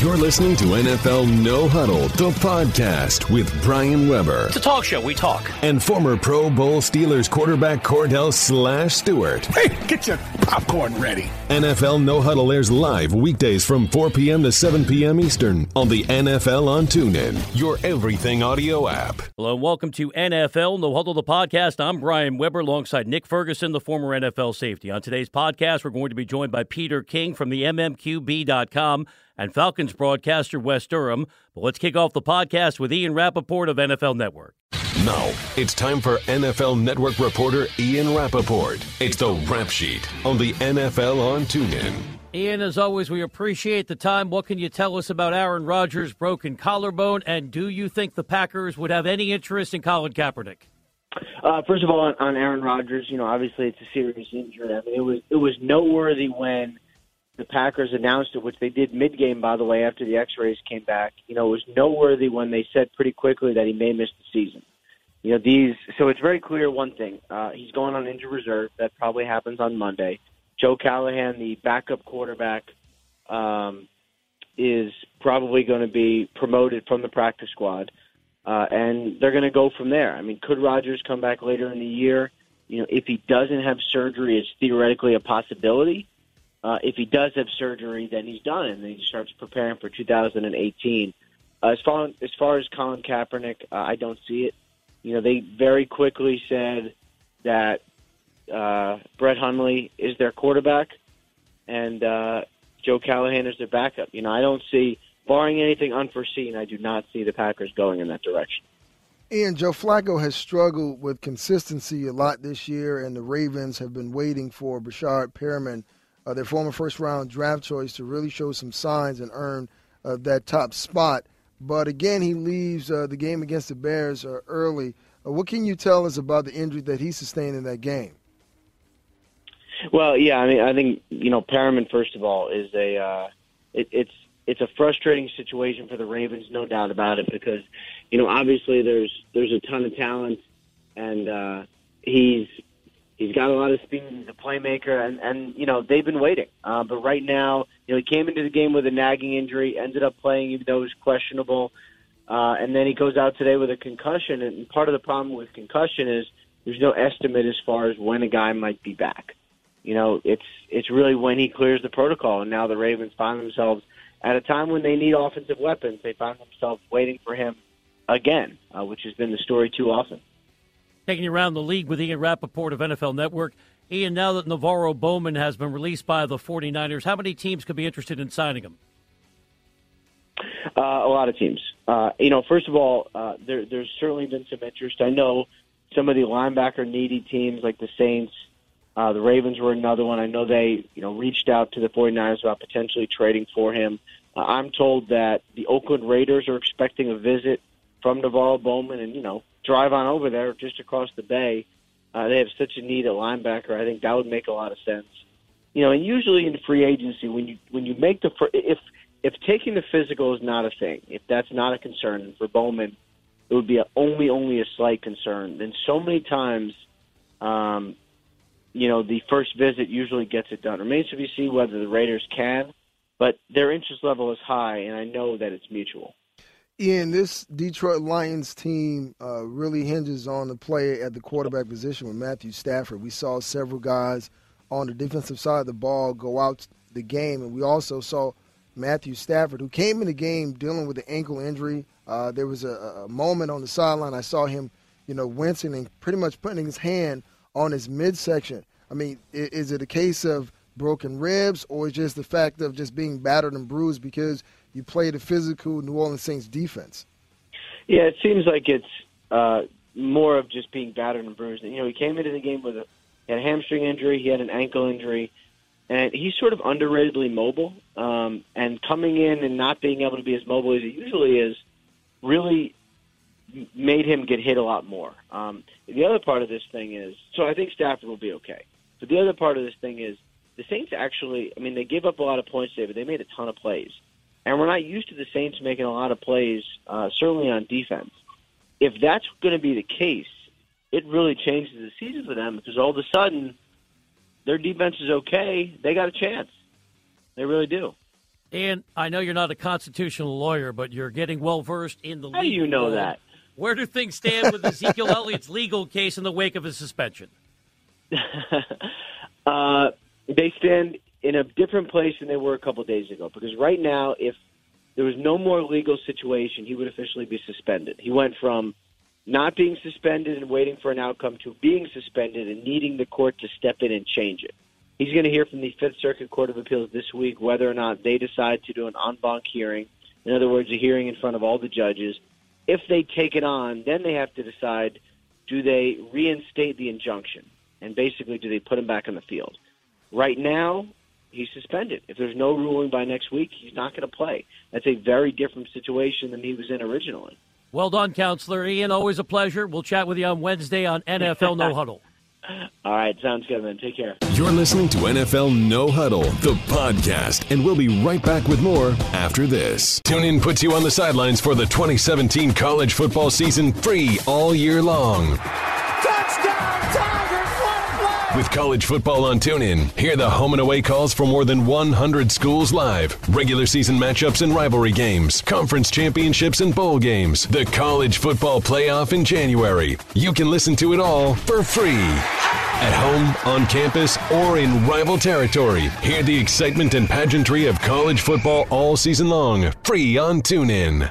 You're listening to NFL No Huddle, the podcast with Brian Weber. It's a talk show. We talk. And former Pro Bowl Steelers quarterback Cordell Slash Stewart. Hey, get your popcorn ready. NFL No Huddle airs live weekdays from 4 p.m. to 7 p.m. Eastern on the NFL on TuneIn, your everything audio app. Hello and welcome to NFL No Huddle, the podcast. I'm Brian Weber alongside Nick Ferguson, the former NFL safety. On today's podcast, we're going to be joined by Peter King from the MMQB.com and Falcons broadcaster Wes Durham. But let's kick off the podcast with Ian Rapoport of NFL Network. Now, it's time for NFL Network reporter Ian Rapoport. It's the Rap Sheet on the NFL on TuneIn. Ian, as always, we appreciate the time. What can you tell us about Aaron Rodgers' broken collarbone? And do you think the Packers would have any interest in Colin Kaepernick? Uh, first of all, on, on Aaron Rodgers, you know, obviously it's a serious injury. I mean, it was it was noteworthy when the Packers announced it, which they did mid game, by the way, after the X-rays came back. You know, it was noteworthy when they said pretty quickly that he may miss the season. You know, these. So it's very clear one thing: uh, he's going on injured reserve. That probably happens on Monday. Joe Callahan, the backup quarterback, um, is probably going to be promoted from the practice squad, uh, and they're going to go from there. I mean, could Rodgers come back later in the year? You know, if he doesn't have surgery, it's theoretically a possibility. Uh, if he does have surgery, then he's done, and then he starts preparing for 2018. Uh, as far as far as Colin Kaepernick, uh, I don't see it. You know, they very quickly said that uh, Brett Hundley is their quarterback, and uh, Joe Callahan is their backup. You know, I don't see, barring anything unforeseen, I do not see the Packers going in that direction. And Joe Flacco has struggled with consistency a lot this year, and the Ravens have been waiting for Breshad Perriman – uh, their former first round draft choice, to really show some signs and earn uh, that top spot. But again, he leaves uh, the game against the Bears uh, early. Uh, what can you tell us about the injury that he sustained in that game? Well, yeah, I mean, I think you know Perriman. First of all, is a uh, it, it's it's a frustrating situation for the Ravens, no doubt about it, because you know obviously there's there's a ton of talent, and uh, he's He's got a lot of speed. He's a playmaker, and and you know they've been waiting. Uh, but right now, you know he came into the game with a nagging injury, ended up playing even though it was questionable, uh, and then he goes out today with a concussion. And part of the problem with concussion is there's no estimate as far as when a guy might be back. You know, it's it's really when he clears the protocol. And now the Ravens find themselves at a time when they need offensive weapons. They find themselves waiting for him again, uh, which has been the story too often taking you around the league with Ian Rapoport of NFL Network. Ian, now that NaVorro Bowman has been released by the 49ers, how many teams could be interested in signing him? Uh, a lot of teams. Uh, you know, first of all, uh, there, there's certainly been some interest. I know some of the linebacker needy teams like the Saints, uh, the Ravens were another one. I know they, you know, reached out to the 49ers about potentially trading for him. Uh, I'm told that the Oakland Raiders are expecting a visit from NaVorro Bowman, and you know, drive on over there just across the bay. Uh, they have such a need at linebacker. I think that would make a lot of sense. You know, and usually in free agency, when you when you make the if if taking the physical is not a thing, if that's not a concern for Bowman, it would be a, only only a slight concern. Then so many times, um, you know, the first visit usually gets it done. Remains to be seen whether the Raiders can, but their interest level is high, and I know that it's mutual. Ian, this Detroit Lions team uh, really hinges on the play at the quarterback position with Matthew Stafford. We saw several guys on the defensive side of the ball go out the game, and we also saw Matthew Stafford, who came in the game dealing with an ankle injury. Uh, there was a, a moment on the sideline I saw him, you know, wincing and pretty much putting his hand on his midsection. I mean, is it a case of broken ribs, or just the fact of just being battered and bruised because – you play the physical New Orleans Saints defense. Yeah, it seems like it's uh, more of just being battered and bruised. You know, he came into the game with a, a hamstring injury, he had an ankle injury, and he's sort of underratedly mobile. Um, and coming in and not being able to be as mobile as he usually is really made him get hit a lot more. Um, the other part of this thing is, so I think Stafford will be okay. But the other part of this thing is, the Saints actually, I mean, they gave up a lot of points today, but they made a ton of plays and we're not used to the Saints making a lot of plays, uh, certainly on defense. If that's going to be the case, it really changes the season for them because all of a sudden their defense is okay. They got a chance. They really do. And I know you're not a constitutional lawyer, but you're getting well versed in the. How do you know world. that? Where do things stand with Ezekiel Elliott's legal case in the wake of his suspension? uh, they stand in a different place than they were a couple days ago. Because right now, if there was no more legal situation, he would officially be suspended. He went from not being suspended and waiting for an outcome to being suspended and needing the court to step in and change it. He's going to hear from the Fifth Circuit Court of Appeals this week whether or not they decide to do an en banc hearing. In other words, a hearing in front of all the judges. If they take it on, then they have to decide do they reinstate the injunction? And basically, do they put him back on the field? Right now, he's suspended. If there's no ruling by next week, he's not going to play. That's a very different situation than he was in originally. Well done, Counselor Ian. Always a pleasure. We'll chat with you on Wednesday on NFL No Huddle. All right, sounds good, man. Take care. You're listening to NFL No Huddle, the podcast, and we'll be right back with more after this. Tune in puts you on the sidelines for the 2017 college football season free all year long. With college football on TuneIn, hear the home and away calls for more than 100 schools live, regular season matchups and rivalry games, conference championships and bowl games, the college football playoff in January. You can listen to it all for free. At home, on campus, or in rival territory, hear the excitement and pageantry of college football all season long, free on TuneIn.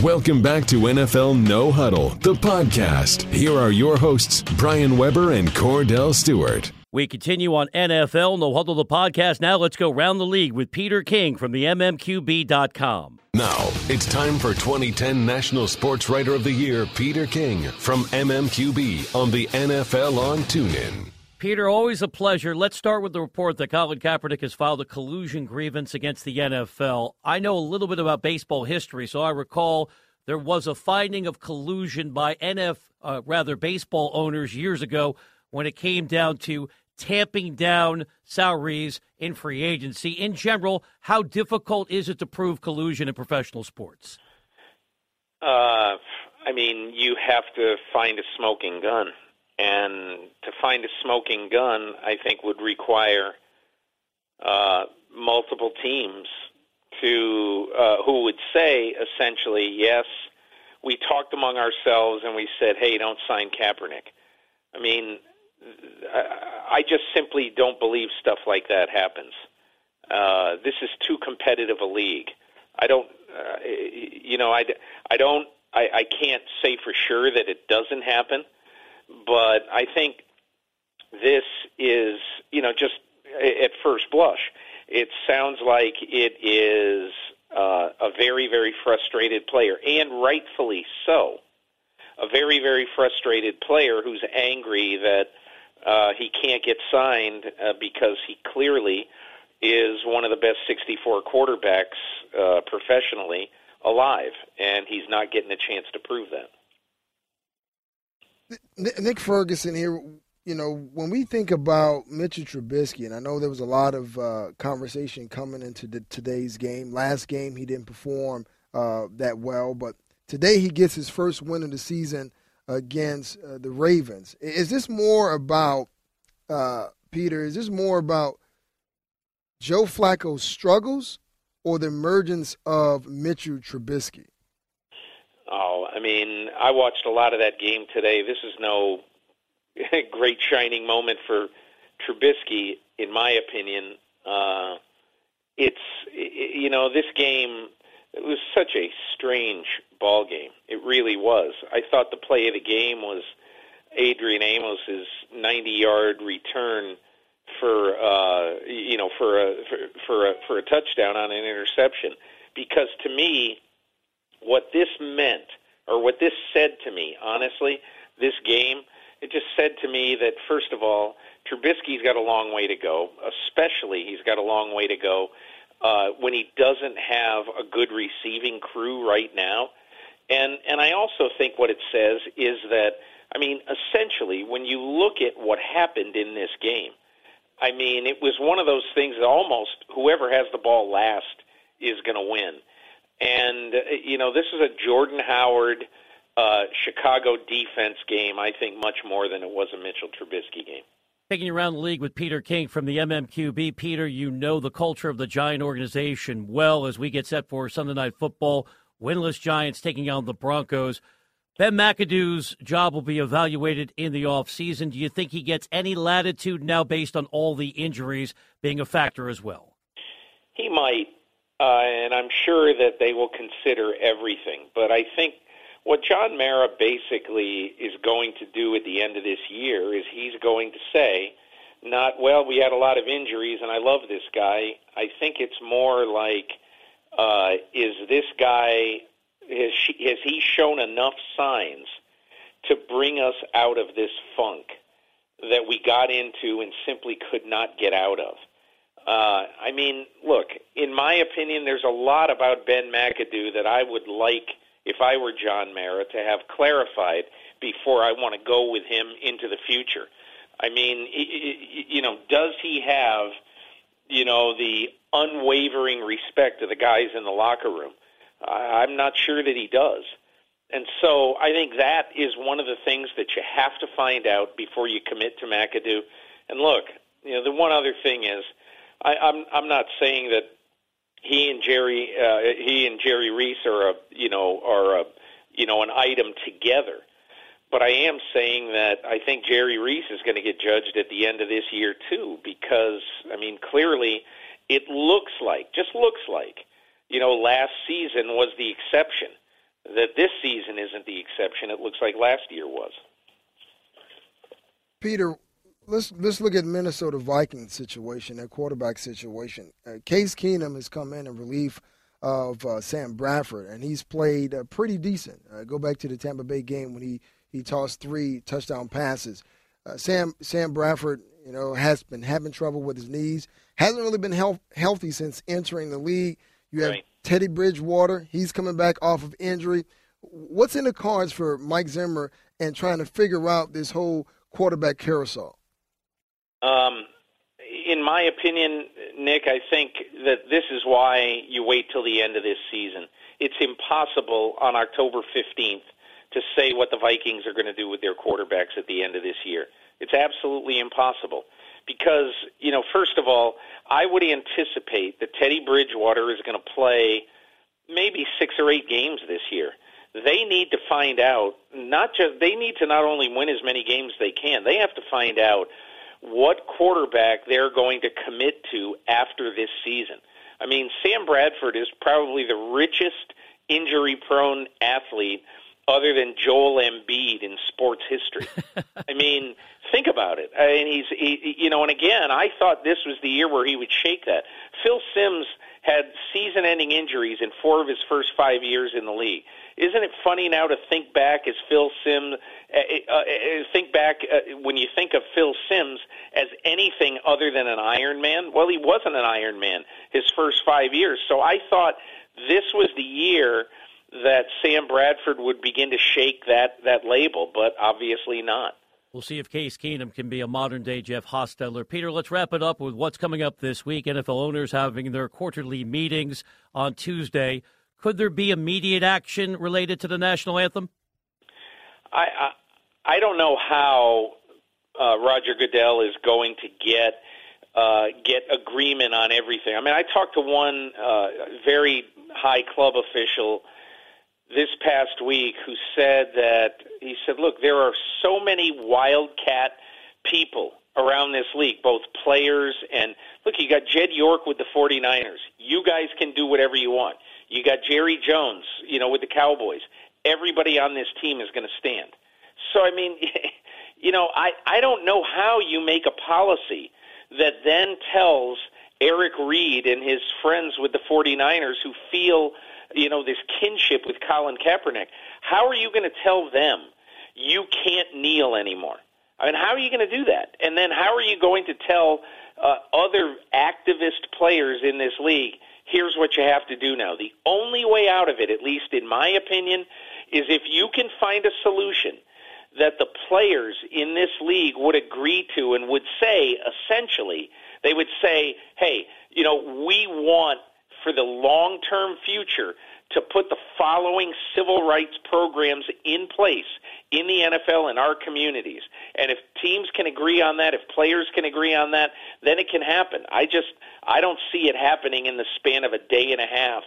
Welcome back to NFL No Huddle, the podcast. Here are your hosts, Brian Weber and Cordell Stewart. We continue on NFL No Huddle, the podcast. Now let's go round the league with Peter King from the MMQB.com. Now, it's time for 2010 National Sports Writer of the Year, Peter King from MMQB on the NFL on TuneIn. Peter, always a pleasure. Let's start with the report that Colin Kaepernick has filed a collusion grievance against the NFL. I know a little bit about baseball history, so I recall there was a finding of collusion by NF, uh, rather baseball owners years ago when it came down to tamping down salaries in free agency. In general, how difficult is it to prove collusion in professional sports? Uh, I mean, you have to find a smoking gun and to find a smoking gun, I think would require uh, multiple teams to uh, who would say essentially, yes, we talked among ourselves and we said, hey, don't sign Kaepernick. I mean, I just simply don't believe stuff like that happens. Uh, this is too competitive a league. I don't, uh, you know, I, I don't, I, I can't say for sure that it doesn't happen but I think this is, you know, just at first blush, it sounds like it is uh, a very, very frustrated player, and rightfully so. A very, very frustrated player who's angry that uh, he can't get signed uh, because he clearly is one of the best 64 quarterbacks uh, professionally alive, and he's not getting a chance to prove that. Nick Ferguson here. You know, when we think about Mitchell Trubisky, and I know there was a lot of uh, conversation coming into the, today's game. Last game, he didn't perform uh, that well, but today he gets his first win of the season against uh, the Ravens. Is this more about uh, Peter? Is this more about Joe Flacco's struggles or the emergence of Mitchell Trubisky? Oh, I mean, I watched a lot of that game today. This is no great shining moment for Trubisky, in my opinion. Uh, it's you know this game. It was such a strange ball game. It really was. I thought the play of the game was Adrian Amos's 90-yard return for uh, you know for a for, for a for a touchdown on an interception. Because to me, what this meant or what this said to me, honestly, this game, it just said to me that first of all, Trubisky's got a long way to go. Especially, he's got a long way to go uh, when he doesn't have a good receiving crew right now. And and I also think what it says is that I mean, essentially, when you look at what happened in this game, I mean, it was one of those things that almost whoever has the ball last is going to win. And, uh, you know, this is a Jordan Howard uh, Chicago defense game, I think, much more than it was a Mitchell Trubisky game. Taking you around the league with Peter King from the MMQB. Peter, you know the culture of the Giant organization well as we get set for Sunday Night Football. Winless Giants taking on the Broncos. Ben McAdoo's job will be evaluated in the offseason. Do you think he gets any latitude now based on all the injuries being a factor as well? He might, uh, and I'm sure that they will consider everything. But I think what John Mara basically is going to do at the end of this year is he's going to say, not, well, we had a lot of injuries and I love this guy. I think it's more like, uh, is this guy, has, she, has he shown enough signs to bring us out of this funk that we got into and simply could not get out of? Uh, I mean, look, in my opinion, there's a lot about Ben McAdoo that I would like – if I were John Mara, to have clarified before I want to go with him into the future. I mean, you know, does he have, you know, the unwavering respect of the guys in the locker room? I'm not sure that he does. And so I think that is one of the things that you have to find out before you commit to McAdoo. And look, you know, the one other thing is, I, I'm I'm not saying that he and Jerry uh, he and Jerry Reese are a you know are a you know an item together. But I am saying that I think Jerry Reese is going to get judged at the end of this year too, because I mean clearly it looks like just looks like you know last season was the exception. That this season isn't the exception. It looks like last year was. Peter, let's let's look at Minnesota Vikings situation, that quarterback situation. Uh, Case Keenum has come in in relief of uh, Sam Bradford, and he's played uh, pretty decent. Uh, go back to the Tampa Bay game when he he tossed three touchdown passes. Uh, Sam Sam Bradford, you know, has been having trouble with his knees. Hasn't really been health, healthy since entering the league. You have right. Teddy Bridgewater. He's coming back off of injury. What's in the cards for Mike Zimmer and trying to figure out this whole quarterback carousel? Um, in my opinion, Nick, I think that this is why you wait till the end of this season. It's impossible on October 15th to say what the Vikings are going to do with their quarterbacks at the end of this year. It's absolutely impossible. Because, you know, first of all, I would anticipate that Teddy Bridgewater is going to play maybe six or eight games this year. They need to find out, not just, they need to not only win as many games they can, they have to find out what quarterback they're going to commit to after this season. I mean, Sam Bradford is probably the richest injury prone athlete other than Joel Embiid in sports history. I mean, think about it. I mean, he's he, you know, and again, I thought this was the year where he would shake that. Phil Simms had season-ending injuries in four of his first five years in the league. Isn't it funny now to think back as Phil Simms? Uh, uh, uh, think back uh, when you think of Phil Simms as anything other than an Iron Man. Well, he wasn't an Iron Man his first five years. So I thought this was the year that Sam Bradford would begin to shake that that label, but obviously not. We'll see if Case Keenum can be a modern day Jeff Hostetler. Peter, let's wrap it up with what's coming up this week. NFL owners having their quarterly meetings on Tuesday. Could there be immediate action related to the national anthem? I I, I don't know how uh, Roger Goodell is going to get uh, get agreement on everything. I mean, I talked to one uh, very high club official this past week who said that he said, "Look, there are so many wildcat people around this league, both players and look, you got Jed York with the 49ers. You guys can do whatever you want. You got Jerry Jones, you know, with the Cowboys. Everybody on this team is going to stand. So I mean, you know, I I don't know how you make a policy that then tells Eric Reid and his friends with the 49ers who feel you know, this kinship with Colin Kaepernick. How are you going to tell them you can't kneel anymore? I mean, how are you going to do that? And then how are you going to tell uh, other activist players in this league, here's what you have to do now? The only way out of it, at least in my opinion, is if you can find a solution that the players in this league would agree to and would say, essentially, they would say, hey, you know, we want for the long term future to put the following civil rights programs in place in the NFL in our communities. And if teams can agree on that, if players can agree on that, then it can happen. I just I don't see it happening in the span of a day and a half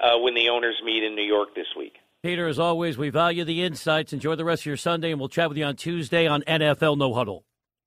uh, when the owners meet in New York this week. Peter, as always, we value the insights. Enjoy the rest of your Sunday, and we'll chat with you on Tuesday on NFL No Huddle.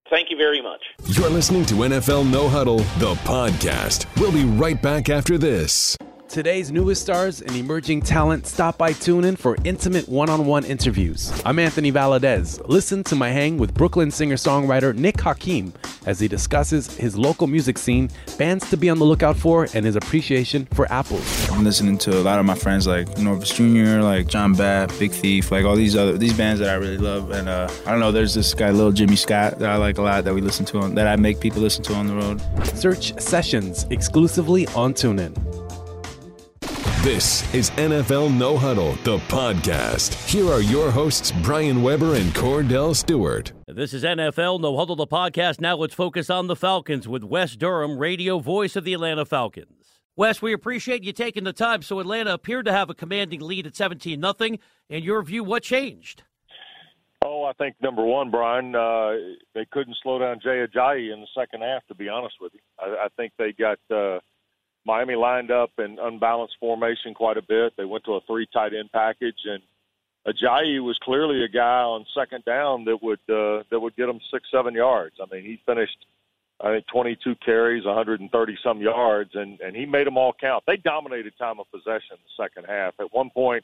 Thank you very much. You're listening to NFL No Huddle, the podcast. We'll be right back after this. Today's newest stars and emerging talent stop by TuneIn for intimate one-on-one interviews. I'm Anthony Valadez. Listen to my hang with Brooklyn singer-songwriter Nick Hakim as he discusses his local music scene, bands to be on the lookout for, and his appreciation for apples. I'm listening to a lot of my friends like Norvis Jr., like John Babb, Big Thief, like all these other these bands that I really love. And uh, I don't know, there's this guy, Little Jimmy Scott, that I like a lot that we listen to on, that I make people listen to on the road. Search Sessions exclusively on TuneIn. This is NFL No Huddle, the podcast. Here are your hosts, Brian Weber and Cordell Stewart. This is NFL No Huddle, the podcast. Now let's focus on the Falcons with Wes Durham, radio voice of the Atlanta Falcons. Wes, we appreciate you taking the time. So Atlanta appeared to have a commanding lead at 17 nothing. In your view, what changed? Oh, I think number one, Brian, uh, they couldn't slow down Jay Ajayi in the second half. To be honest with you, I, I think they got uh, Miami lined up in unbalanced formation quite a bit. They went to a three tight end package, and Ajayi was clearly a guy on second down that would uh, that would get them six seven yards. I mean, he finished I think 22 carries, 130 some yards, and and he made them all count. They dominated time of possession in the second half. At one point,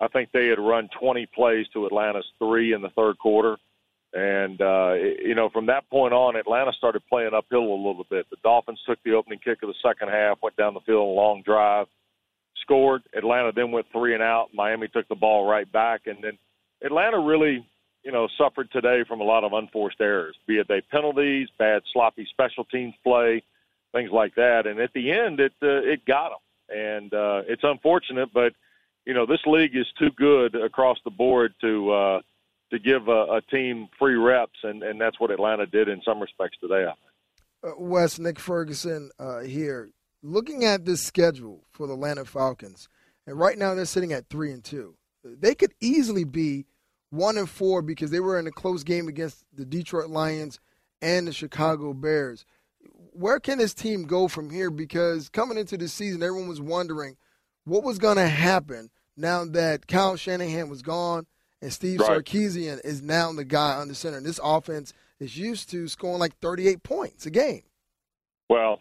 I think they had run 20 plays to Atlanta's three in the third quarter. And, uh, you know, from that point on, Atlanta started playing uphill a little bit. The Dolphins took the opening kick of the second half, went down the field, a long drive, scored. Atlanta then went three and out. Miami took the ball right back. And then Atlanta really, you know, suffered today from a lot of unforced errors, be it they penalties, bad, sloppy special teams play, things like that. And at the end, it, uh, it got them. And uh, it's unfortunate, but, you know, this league is too good across the board to, uh, to give a, a team free reps, and, and that's what Atlanta did in some respects today. Uh, Wes, Nick Ferguson uh, here. Looking at this schedule for the Atlanta Falcons, and right now they're sitting at three and two. They could easily be one and four because they were in a close game against the Detroit Lions and the Chicago Bears. Where can this team go from here? Because coming into the season, everyone was wondering what was going to happen now that Kyle Shanahan was gone and Steve right. Sarkisian is now the guy under center. And this offense is used to scoring like 38 points a game. Well,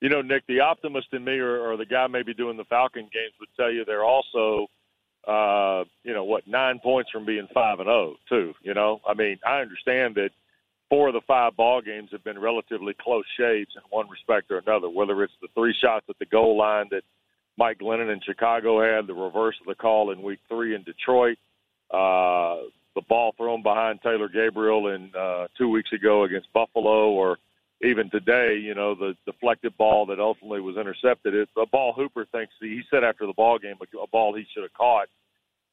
you know, Nick, the optimist in me or, or the guy maybe doing the Falcon games would tell you they're also, uh, you know, what, nine points from being 5 and 0, too. You know, I mean, I understand that four of the five ball games have been relatively close shaves in one respect or another, whether it's the three shots at the goal line that Mike Glennon in Chicago had, the reverse of the call in week three in Detroit uh, the ball thrown behind Taylor Gabriel in uh, two weeks ago against Buffalo, or even today, you know, the deflected ball that ultimately was intercepted. It's a ball Hooper thinks he said after the ball game a ball he should have caught.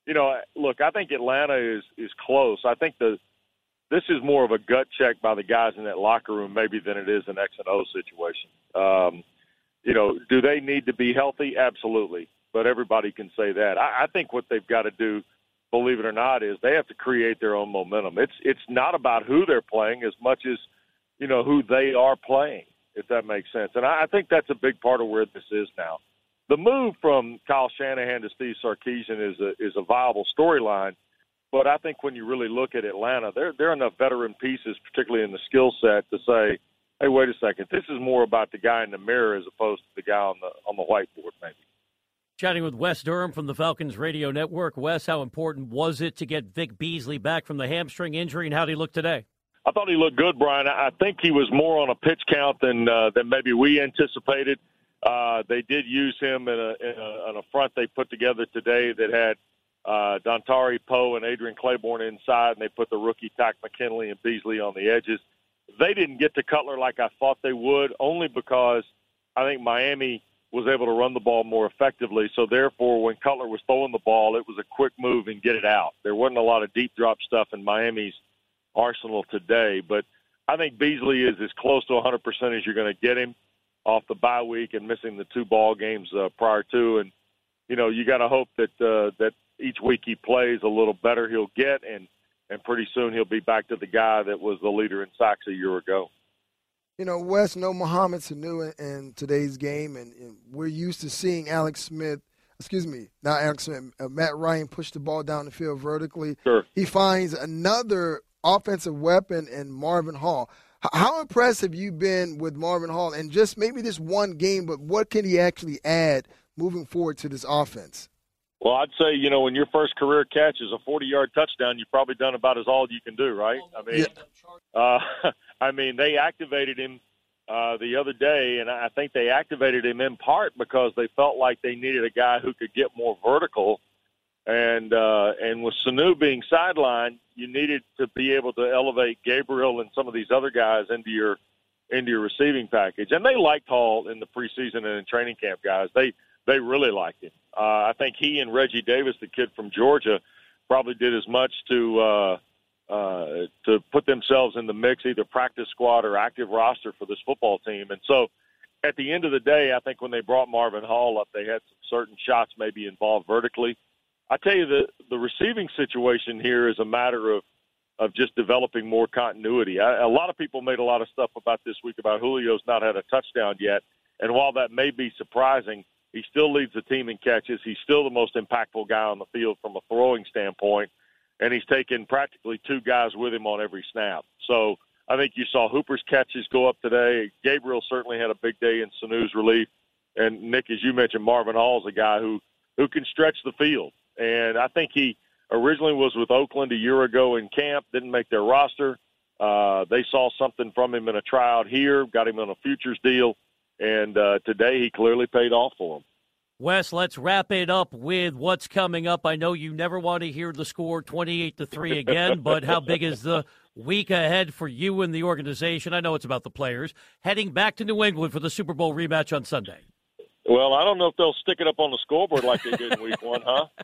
You know, look, I think Atlanta is is close. I think the this is more of a gut check by the guys in that locker room maybe than it is an X and O situation. Um, you know, do they need to be healthy? Absolutely, but everybody can say that. I, I think what they've got to do believe it or not, is they have to create their own momentum. It's it's not about who they're playing as much as you know who they are playing, if that makes sense. And I, I think that's a big part of where this is now. The move from Kyle Shanahan to Steve Sarkisian is a is a viable storyline, but I think when you really look at Atlanta, there there are enough veteran pieces, particularly in the skill set, to say, hey, wait a second, this is more about the guy in the mirror as opposed to the guy on the on the whiteboard, maybe. Chatting with Wes Durham from the Falcons Radio Network. Wes, how important was it to get Vic Beasley back from the hamstring injury, and how did he look today? I thought he looked good, Brian. I think he was more on a pitch count than uh, than maybe we anticipated. Uh, they did use him in a, in a, in a front they put together today that had uh, Dontari Poe and Adrian Clayborn inside, and they put the rookie Takk McKinley and Beasley on the edges. They didn't get to Cutler like I thought they would, only because I think Miami was able to run the ball more effectively. So therefore, when Cutler was throwing the ball, it was a quick move and get it out. There wasn't a lot of deep drop stuff in Miami's arsenal today, but I think Beasley is as close to 100% as you're going to get him. off the bye week and missing the two ball games uh, prior to, and you know you got to hope that uh, that each week he plays a little better he'll get, and and pretty soon he'll be back to the guy that was the leader in sacks a year ago. You know, Wes, no Mohamed Sanu in, in today's game, and, and, we're used to seeing Alex Smith, excuse me, not Alex Smith, uh, Matt Ryan push the ball down the field vertically. Sure. He finds another offensive weapon in Marvin Hall. H- how impressed have you been with Marvin Hall? And just maybe this one game, but what can he actually add moving forward to this offense? Well, I'd say you know when your first career catch is a 40-yard touchdown, you've probably done about as all you can do, right? I mean, yeah. uh, I mean they activated him uh, the other day, and I think they activated him in part because they felt like they needed a guy who could get more vertical, and uh, and with Sanu being sidelined, you needed to be able to elevate Gabriel and some of these other guys into your into your receiving package, and they liked Hall in the preseason and in training camp, guys. They they really liked him. Uh, I think he and Reggie Davis, the kid from Georgia, probably did as much to uh, uh, to put themselves in the mix, either practice squad or active roster for this football team. And so, at the end of the day, I think when they brought Marvin Hall up, they had some certain shots maybe involved vertically. I tell you, the the receiving situation here is a matter of of just developing more continuity. I, a lot of people made a lot of stuff about this week about Julio's not had a touchdown yet, and while that may be surprising, he still leads the team in catches. He's still the most impactful guy on the field from a throwing standpoint, and he's taken practically two guys with him on every snap. So I think you saw Hooper's catches go up today. Gabriel certainly had a big day in Sanu's relief, and Nick, as you mentioned, Marvin Hall's a guy who who can stretch the field, and I think he originally was with Oakland a year ago in camp, didn't make their roster. Uh, they saw something from him in a tryout here, got him on a futures deal and uh, today he clearly paid off for him. Wes, let's wrap it up with what's coming up. I know you never want to hear the score 28 to 3 again, but how big is the week ahead for you and the organization? I know it's about the players heading back to New England for the Super Bowl rematch on Sunday. Well, I don't know if they'll stick it up on the scoreboard like they did in week one, huh?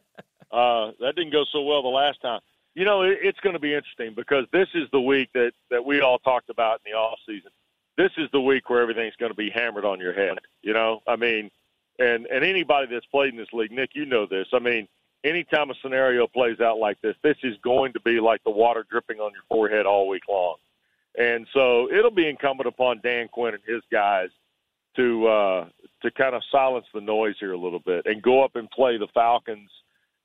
Uh, that didn't go so well the last time. You know, it, it's going to be interesting because this is the week that, that we all talked about in the off season this is the week where everything's going to be hammered on your head. You know, I mean, and and anybody that's played in this league, Nick, you know this. I mean, anytime a scenario plays out like this, this is going to be like the water dripping on your forehead all week long. And so it'll be incumbent upon Dan Quinn and his guys to uh, to kind of silence the noise here a little bit and go up and play the Falcons.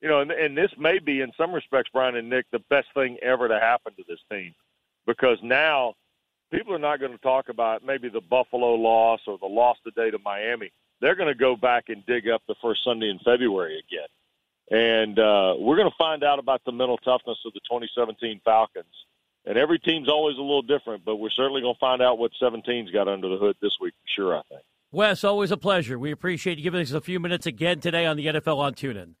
You know, and, and this may be, in some respects, Brian and Nick, the best thing ever to happen to this team because now people are not going to talk about maybe the Buffalo loss or the loss today to Miami. They're going to go back and dig up the first Sunday in February again. And uh, we're going to find out about the mental toughness of the 2017 Falcons. And every team's always a little different, but we're certainly going to find out what 17's got under the hood this week for sure, I think. Wes, always a pleasure. We appreciate you giving us a few minutes again today on the NFL on TuneIn.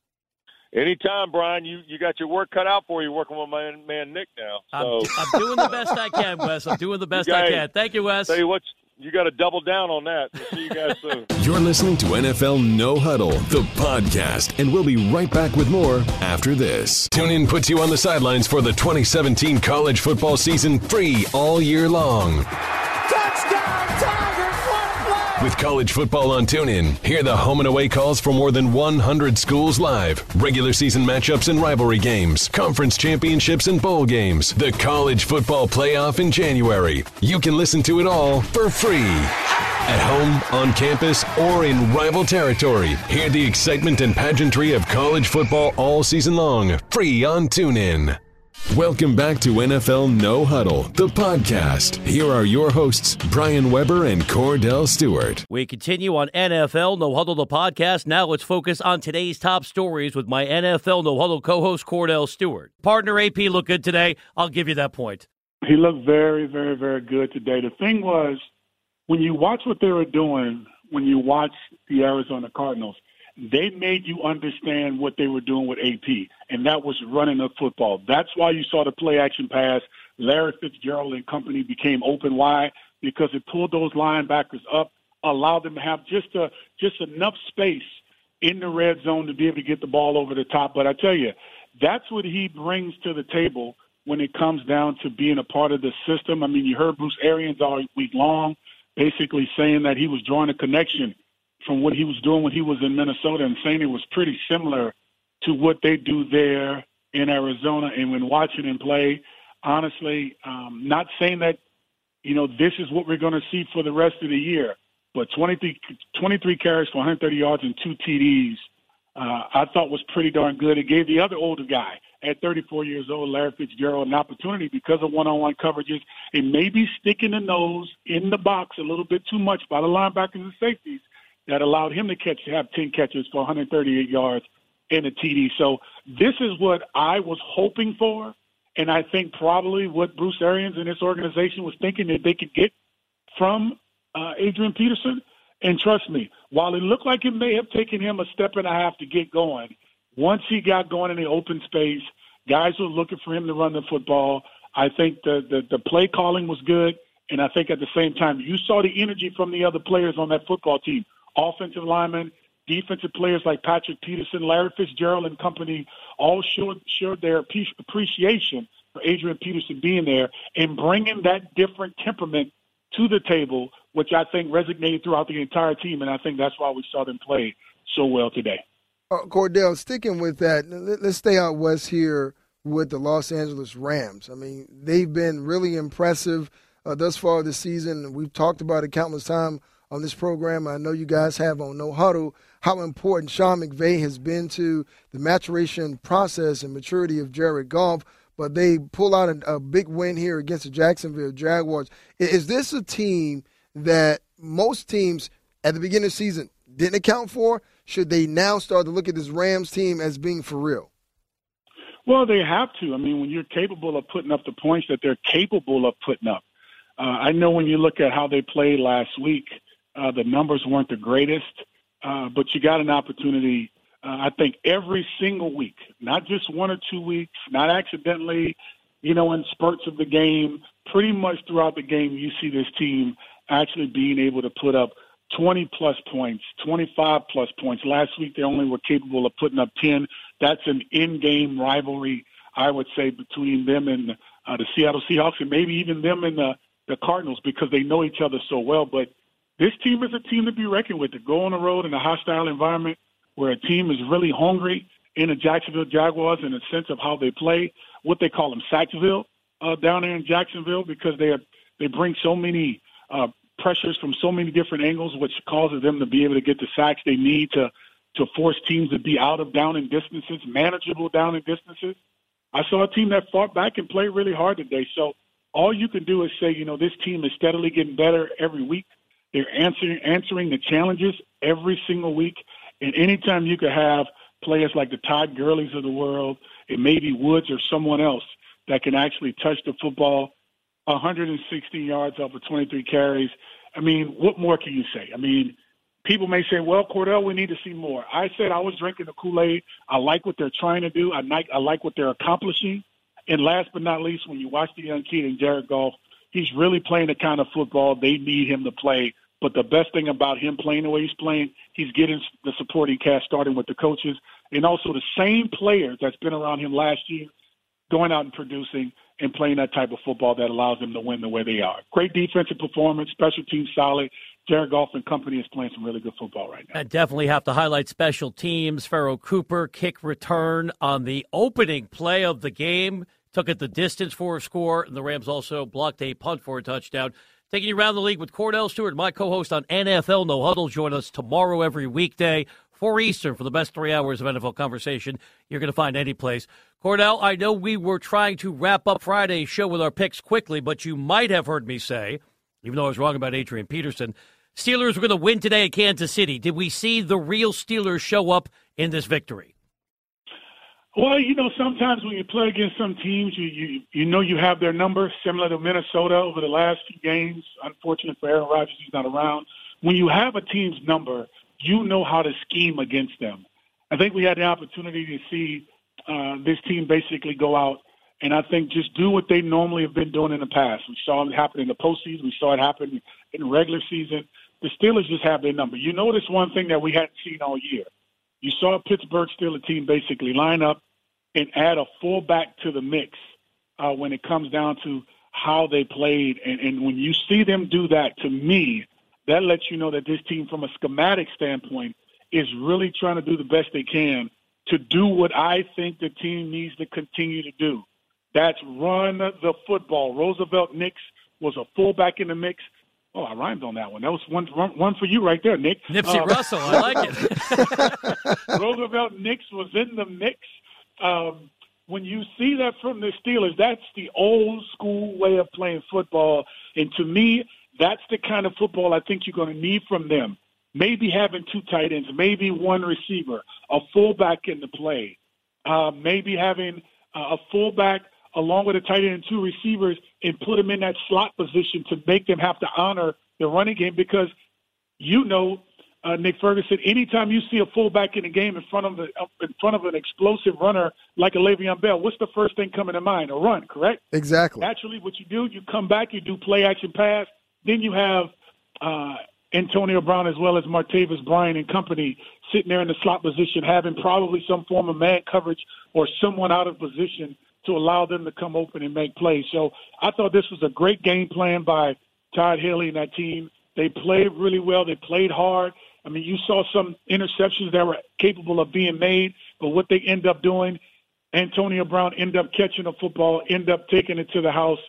Anytime, Brian. You you got your work cut out for you working with my man Nick now. So. I'm, I'm doing the best I can, Wes. I'm doing the best guys, I can. Thank you, Wes. Tell you what, you got to double down on that. We'll see you guys soon. You're listening to NFL No Huddle, the podcast, and we'll be right back with more after this. TuneIn puts you on the sidelines for the 2017 college football season free all year long. With college football on TuneIn, hear the home and away calls for more than 100 schools live, regular season matchups and rivalry games, conference championships and bowl games, the college football playoff in January. You can listen to it all for free. At home, on campus, or in rival territory, hear the excitement and pageantry of college football all season long, free on TuneIn. Welcome back to NFL No Huddle, the podcast. Here are your hosts, Brian Weber and Cordell Stewart. We continue on NFL No Huddle, the podcast. Now let's focus on today's top stories with my NFL No Huddle co host, Cordell Stewart. Partner AP looked good today. I'll give you that point. He looked very, very, very good today. The thing was, when you watch what they were doing, when you watch the Arizona Cardinals, they made you understand what they were doing with AP, and that was running the football. That's why you saw the play action pass. Larry Fitzgerald and company became open wide because it pulled those linebackers up, allowed them to have just a just enough space in the red zone to be able to get the ball over the top. But I tell you, that's what he brings to the table when it comes down to being a part of the system. I mean, you heard Bruce Arians all week long basically saying that he was drawing a connection from what he was doing when he was in Minnesota and saying it was pretty similar to what they do there in Arizona. And when watching him play, honestly, um, not saying that, you know, this is what we're going to see for the rest of the year, but 23, 23 carries for 130 yards and two TDs, uh, I thought was pretty darn good. It gave the other older guy at 34 years old, Larry Fitzgerald, an opportunity because of one-on-one coverages and maybe sticking the nose in the box a little bit too much by the linebackers and safeties that allowed him to catch have 10 catches for 138 yards and a TD. So this is what I was hoping for, and I think probably what Bruce Arians and his organization was thinking that they could get from uh, Adrian Peterson. And trust me, while it looked like it may have taken him a step and a half to get going, once he got going in the open space, guys were looking for him to run the football. I think the, the, the play calling was good. And I think at the same time, you saw the energy from the other players on that football team offensive linemen, defensive players like Patrick Peterson, Larry Fitzgerald, and company all showed, showed their appreciation for Adrian Peterson being there and bringing that different temperament to the table, which I think resonated throughout the entire team. And I think that's why we saw them play so well today. Uh, Cordell, sticking with that, let's stay out west here with the Los Angeles Rams. I mean, they've been really impressive uh, thus far this season. We've talked about it countless times on this program. I know you guys have on No Huddle how important Sean McVay has been to the maturation process and maturity of Jared Goff. But they pull out a, a big win here against the Jacksonville Jaguars. Is this a team that most teams at the beginning of the season didn't account for? Should they now start to look at this Rams team as being for real? Well, they have to. I mean, when you're capable of putting up the points that they're capable of putting up, uh, I know when you look at how they played last week, uh, the numbers weren't the greatest, uh, but you got an opportunity. Uh, I think every single week, not just one or two weeks, not accidentally, you know, in spurts of the game, pretty much throughout the game, you see this team actually being able to put up 20 plus points, 25 plus points. Last week, they only were capable of putting up 10. That's an in game rivalry, I would say, between them and uh, the Seattle Seahawks and maybe even them and the, the Cardinals because they know each other so well. But this team is a team to be reckoned with. To go on the road in a hostile environment where a team is really hungry in the Jacksonville Jaguars in a sense of how they play, what they call them Sacksville uh, down there in Jacksonville because they are, they bring so many uh, pressures from so many different angles, which causes them to be able to get the sacks they need to to force teams to be out of down and distances, manageable down and distances. I saw a team that fought back and played really hard today. So all you can do is say, you know, this team is steadily getting better every week. They're answering answering the challenges every single week. And anytime you could have players like the Todd Gurley's of the world, it may be Woods or someone else that can actually touch the football 116 yards off of 23 carries. I mean, what more can you say? I mean, people may say, well, Cordell, we need to see more. I said I was drinking the Kool-Aid. I like what they're trying to do. I like, I like what they're accomplishing. And last but not least, when you watch the young kid and Jared Goff, he's really playing the kind of football they need him to play but the best thing about him playing the way he's playing, he's getting the supporting cast starting with the coaches and also the same players that's been around him last year going out and producing and playing that type of football that allows them to win the way they are. Great defensive performance, special teams solid. Jared Goff and company is playing some really good football right now. I definitely have to highlight special teams. Pharoh Cooper kick return on the opening play of the game took it the distance for a score, and the Rams also blocked a punt for a touchdown. Taking you around the league with Cordell Stewart, my co host on NFL No Huddle. Join us tomorrow every weekday, 4 Eastern, for the best three hours of NFL conversation you're going to find any place. Cordell, I know we were trying to wrap up Friday's show with our picks quickly, but you might have heard me say, even though I was wrong about Adrian Peterson, Steelers were going to win today at Kansas City. Did we see the real Steelers show up in this victory? Well, you know, sometimes when you play against some teams, you you you know you have their number, similar to Minnesota over the last few games. Unfortunate for Aaron Rodgers, he's not around. When you have a team's number, you know how to scheme against them. I think we had the opportunity to see uh, this team basically go out and I think just do what they normally have been doing in the past. We saw it happen in the postseason. We saw it happen in regular season. The Steelers just have their number. You notice one thing that we hadn't seen all year. You saw Pittsburgh Steelers team basically line up and add a fullback to the mix uh, when it comes down to how they played. And, and when you see them do that, to me, that lets you know that this team, from a schematic standpoint, is really trying to do the best they can to do what I think the team needs to continue to do. That's run the football. Roosevelt Nix was a fullback in the mix. Oh, I rhymed on that one. That was one one, for you right there, Nick. Nipsey uh, Russell, I like it. Roosevelt Nix was in the mix. Um, when you see that from the Steelers, that's the old school way of playing football. And to me, that's the kind of football I think you're going to need from them. Maybe having two tight ends, maybe one receiver, a fullback in the play, uh, maybe having uh, a fullback along with a tight end and two receivers and put them in that slot position to make them have to honor the running game because you know, uh, Nick Ferguson, anytime you see a fullback in a game in front of a, in front of an explosive runner like a Le'Veon Bell, what's the first thing coming to mind? A run, correct? Exactly. Naturally, what you do, you come back, you do play action pass, then you have uh, Antonio Brown as well as Martavis Bryant and company sitting there in the slot position, having probably some form of man coverage or someone out of position to allow them to come open and make plays. So I thought this was a great game plan by Todd Haley and that team. They played really well. They played hard. I mean, you saw some interceptions that were capable of being made, but what they end up doing, Antonio Brown end up catching a football, end up taking it to the house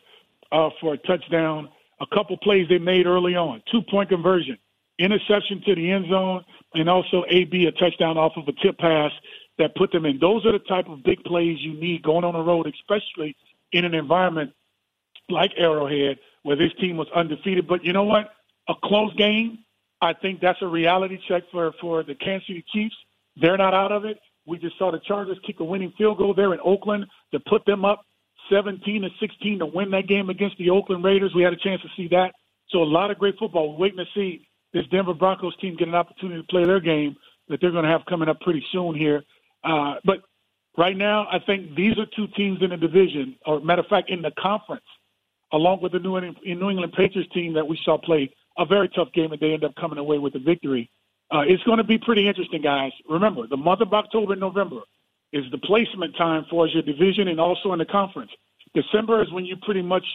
uh, for a touchdown. A couple plays they made early on, two point conversion, interception to the end zone, and also AB a touchdown off of a tip pass that put them in. Those are the type of big plays you need going on the road, especially in an environment like Arrowhead, where this team was undefeated. But you know what? A close game, I think that's a reality check for, for the Kansas City Chiefs. They're not out of it. We just saw the Chargers kick a winning field goal there in Oakland to put them up 17 to 16 to win that game against the Oakland Raiders. We had a chance to see that. So a lot of great football. We're waiting to see this Denver Broncos team get an opportunity to play their game that they're going to have coming up pretty soon here uh, but right now, I think these are two teams in the division, or matter of fact, in the conference, along with the New England, New England Patriots team that we saw play a very tough game, and they end up coming away with the victory. Uh, it's going to be pretty interesting, guys. Remember, the month of October and November is the placement time for your division and also in the conference. December is when you pretty much,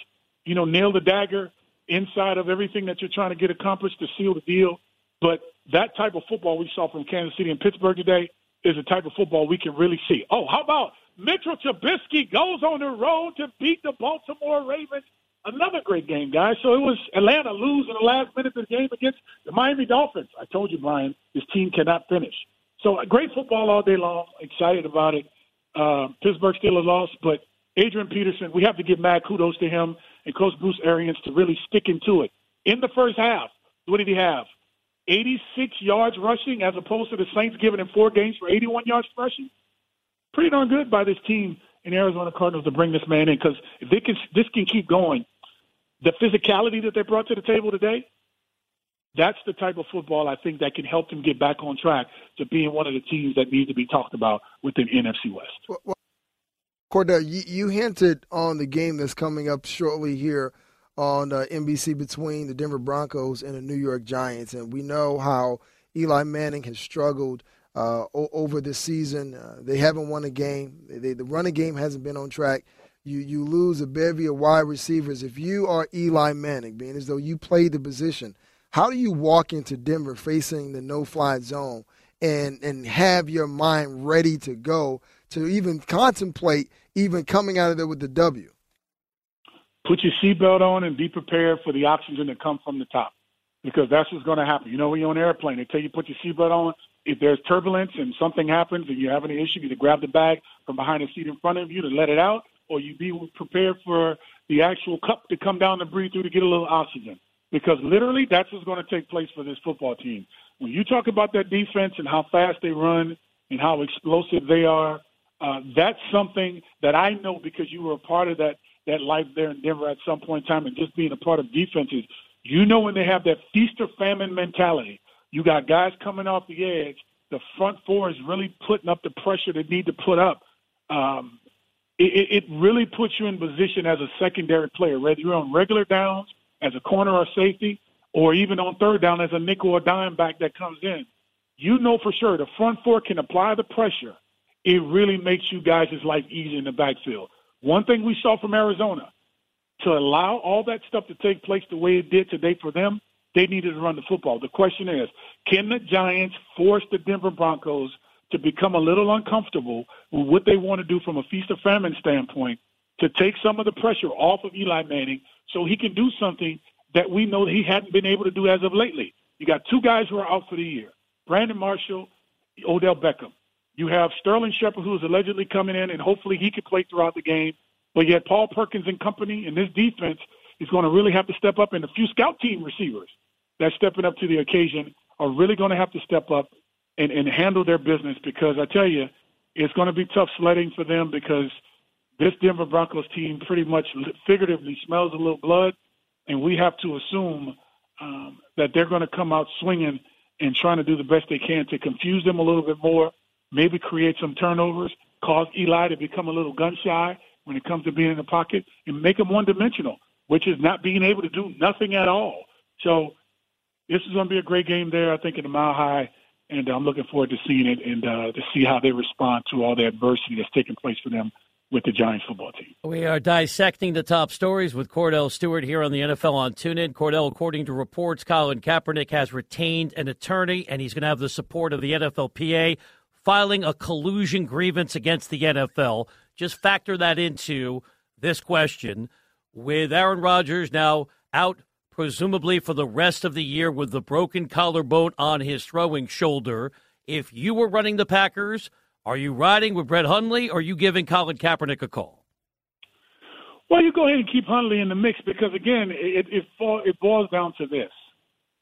you know, nail the dagger inside of everything that you're trying to get accomplished to seal the deal. But that type of football we saw from Kansas City and Pittsburgh today, is the type of football we can really see. Oh, how about Mitchell Trubisky goes on the road to beat the Baltimore Ravens? Another great game, guys. So it was Atlanta lose in the last minute of the game against the Miami Dolphins. I told you, Brian, this team cannot finish. So great football all day long. Excited about it. Uh, Pittsburgh Steelers lost, but Adrian Peterson, we have to give mad kudos to him and Coach Bruce Arians to really sticking to it. In the first half, what did he have? 86 yards rushing as opposed to the Saints giving him four games for 81 yards rushing. Pretty darn good by this team in Arizona Cardinals to bring this man in because if they can, this can keep going. The physicality that they brought to the table today, that's the type of football I think that can help them get back on track to being one of the teams that needs to be talked about within NFC West. Well, well, Kordell, you, you hinted on the game that's coming up shortly here on uh, NBC between the Denver Broncos and the New York Giants, and we know how Eli Manning has struggled uh, o- over the season. Uh, they haven't won a game. They, they, the running game hasn't been on track. You you lose a bevy of wide receivers. If you are Eli Manning, being as though you played the position, how do you walk into Denver facing the no-fly zone and and have your mind ready to go to even contemplate even coming out of there with the W? put your seatbelt on and be prepared for the oxygen to come from the top because that's what's going to happen. You know, when you're on an airplane, they tell you put your seatbelt on. If there's turbulence and something happens and you're having an issue, you grab the bag from behind the seat in front of you to let it out, or you be prepared for the actual cup to come down and breathe through to get a little oxygen. Because literally, that's what's going to take place for this football team. When you talk about that defense and how fast they run and how explosive they are, uh, that's something that I know because you were a part of that that life there in Denver at some point in time and just being a part of defenses. You know when they have that feast or famine mentality. You got guys coming off the edge. The front four is really putting up the pressure they need to put up. Um, it, it really puts you in position as a secondary player, whether you're on regular downs as a corner or safety, or even on third down as a nickel or dime back that comes in. You know for sure the front four can apply the pressure. It really makes you guys' life easy in the backfield. One thing we saw from Arizona, to allow all that stuff to take place the way it did today for them, they needed to run the football. The question is, can the Giants force the Denver Broncos to become a little uncomfortable with what they want to do from a feast or famine standpoint to take some of the pressure off of Eli Manning so he can do something that we know he hadn't been able to do as of lately. You got two guys who are out for the year Brandon Marshall, Odell Beckham. You have Sterling Shepard, who is allegedly coming in, and hopefully he could play throughout the game. But yet, Paul Perkins and company and this defense is going to really have to step up, and a few scout team receivers that's stepping up to the occasion are really going to have to step up and, and handle their business because I tell you, it's going to be tough sledding for them because this Denver Broncos team pretty much figuratively smells a little blood, and we have to assume um, that they're going to come out swinging and trying to do the best they can to confuse them a little bit more, maybe create some turnovers, cause Eli to become a little gun shy when it comes to being in the pocket, and make him one dimensional, which is not being able to do nothing at all. So this is going to be a great game there, I think, in the Mile High, and I'm looking forward to seeing it and uh, to see how they respond to all the adversity that's taking place for them with the Giants football team. We are dissecting the top stories with Kordell Stewart here on the NFL on TuneIn. Kordell, according to reports, Colin Kaepernick has retained an attorney, and he's going to have the support of the NFLPA filing a collusion grievance against the NFL. Just factor that into this question. With Aaron Rodgers now out, presumably for the rest of the year, with the broken collarbone on his throwing shoulder, if you were running the Packers, are you riding with Brett Hundley or are you giving Colin Kaepernick a call? Well, you go ahead and keep Hundley in the mix because, again, it, it, it boils down to this.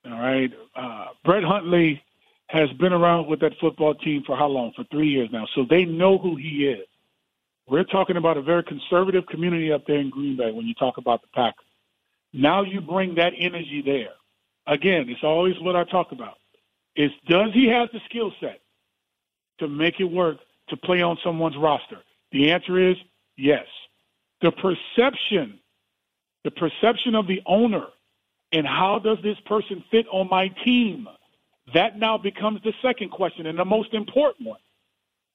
All right. Uh, Brett Hundley has been around with that football team for how long? For three years now. So they know who he is. We're talking about a very conservative community up there in Green Bay when you talk about the Packers. Now you bring that energy there. Again, it's always what I talk about. Is does he have the skill set to make it work to play on someone's roster? The answer is yes. The perception, the perception of the owner and how does this person fit on my team? That now becomes the second question and the most important one.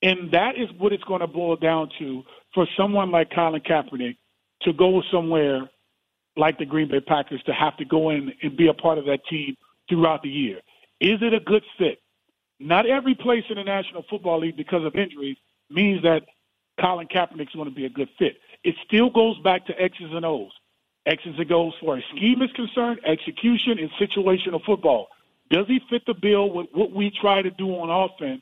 And that is what it's going to boil down to for someone like Colin Kaepernick to go somewhere like the Green Bay Packers to have to go in and be a part of that team throughout the year. Is it a good fit? Not every place in the National Football League because of injuries means that Colin Kaepernick is going to be a good fit. It still goes back to X's and O's. X's and O's for a scheme is concerned, execution, and situational football. Does he fit the bill with what we try to do on offense